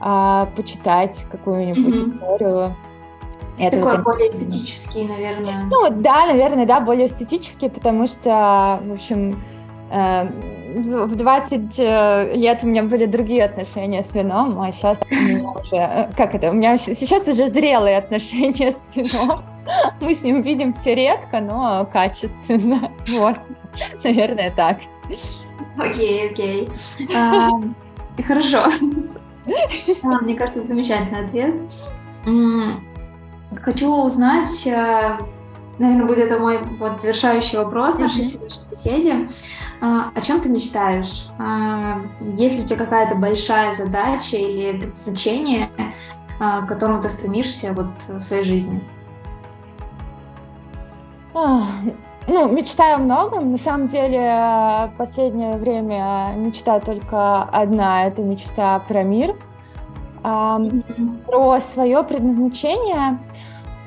а, почитать какую-нибудь mm-hmm. историю. Это Такой вот, более эстетический, наверное. Ну да, наверное, да, более эстетический, потому что, в общем, э, в 20 э, лет у меня были другие отношения с вином, а сейчас у меня уже, э, как это, у меня сейчас уже зрелые отношения с вином. <laughs> Мы с ним видимся редко, но качественно. <laughs> Вот, наверное, так. Окей, окей. <laughs> Хорошо. А, мне кажется, замечательный ответ. Хочу узнать, э, наверное, будет это мой вот завершающий вопрос нашей сегодняшней беседе. А, о чем ты мечтаешь? А, есть ли у тебя какая-то большая задача или предназначение, к которому ты стремишься вот в своей жизни? Ну, мечтаю много. На самом деле, в последнее время мечта только одна. Это мечта про мир. Про свое предназначение,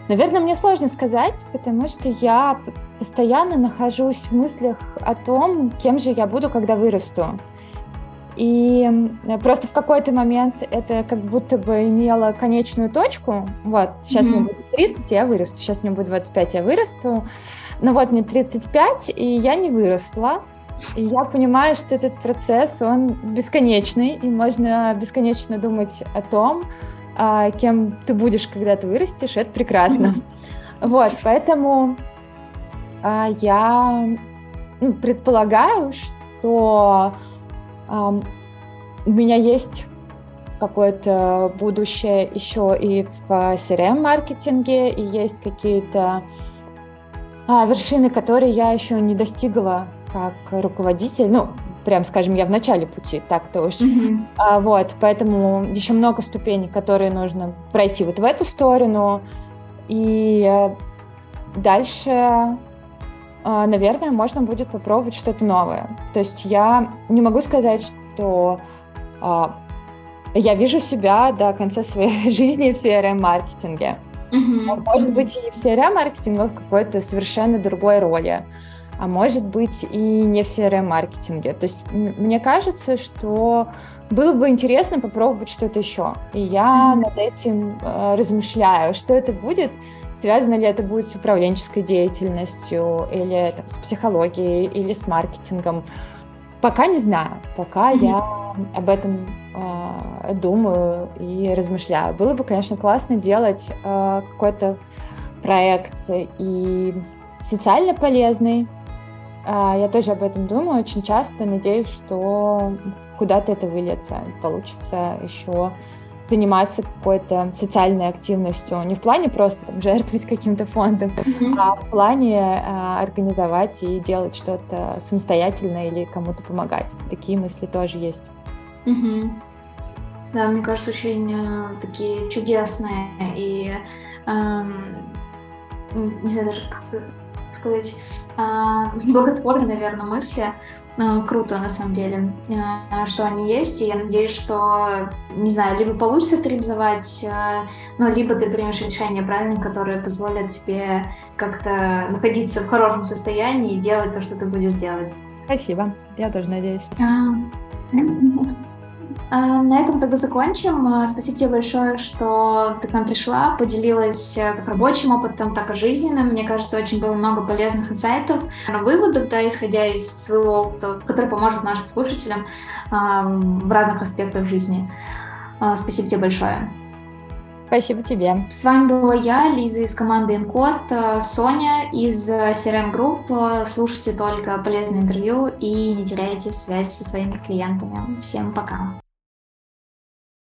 наверное, мне сложно сказать, потому что я постоянно нахожусь в мыслях о том, кем же я буду, когда вырасту. И просто в какой-то момент это как будто бы имело конечную точку. Вот, сейчас mm-hmm. мне будет 30, я вырасту. Сейчас мне будет 25, я вырасту. Но вот мне 35, и я не выросла. И я понимаю, что этот процесс, он бесконечный, и можно бесконечно думать о том, а, кем ты будешь, когда ты вырастешь. Это прекрасно. <laughs> Вот, поэтому а, я ну, предполагаю, что у меня есть какое-то будущее еще и в CRM-маркетинге, и есть какие-то а, вершины, которые я еще не достигла как руководитель. Ну, прям, скажем, я в начале пути, так-то уж. Mm-hmm. А, вот, поэтому еще много ступеней, которые нужно пройти вот в эту сторону. И э, дальше а, наверное, можно будет попробовать что-то новое. То есть я не могу сказать, что а, я вижу себя до конца своей <laughs> жизни в CRM-маркетинге. Mm-hmm. Может быть, и в CRM-маркетинге, но в какой-то совершенно другой роли. А может быть, и не в CRM-маркетинге. То есть мне кажется, что было бы интересно попробовать что-то еще. И я mm-hmm. над этим э, размышляю, что это будет, связано ли это будет с управленческой деятельностью, или там, с психологией, или с маркетингом. Пока не знаю, пока mm-hmm. я об этом э, думаю и размышляю. Было бы, конечно, классно делать э, какой-то проект и социально полезный. Э, я тоже об этом думаю очень часто. Надеюсь, что куда-то это выльется, получится еще заниматься какой-то социальной активностью, не в плане просто там, жертвовать каким-то фондом, mm-hmm. а в плане а, организовать и делать что-то самостоятельно или кому-то помогать. Такие мысли тоже есть. Mm-hmm. Да, мне кажется, очень э, такие чудесные и эм, не знаю даже как сказать, э, <laughs> благотворные, наверное, мысли. Э, круто, на самом деле, э, что они есть, и я надеюсь, что, не знаю, либо получится это реализовать, э, ну, либо ты примешь решение правильное, которое позволит тебе как-то находиться в хорошем состоянии и делать то, что ты будешь делать. Спасибо, я тоже надеюсь. А, на этом тогда закончим. А, спасибо тебе большое, что ты к нам пришла, поделилась э, как рабочим опытом, так и жизненным. Мне кажется, очень было много полезных инсайтов, выводов, да, исходя из своего опыта, который поможет нашим слушателям а, в разных аспектах жизни. Спасибо тебе большое. Спасибо тебе. С вами была я, Лиза из команды Encode, э, Соня из CRM Group. Слушайте только полезные интервью и не теряйте связь со своими клиентами. Всем пока.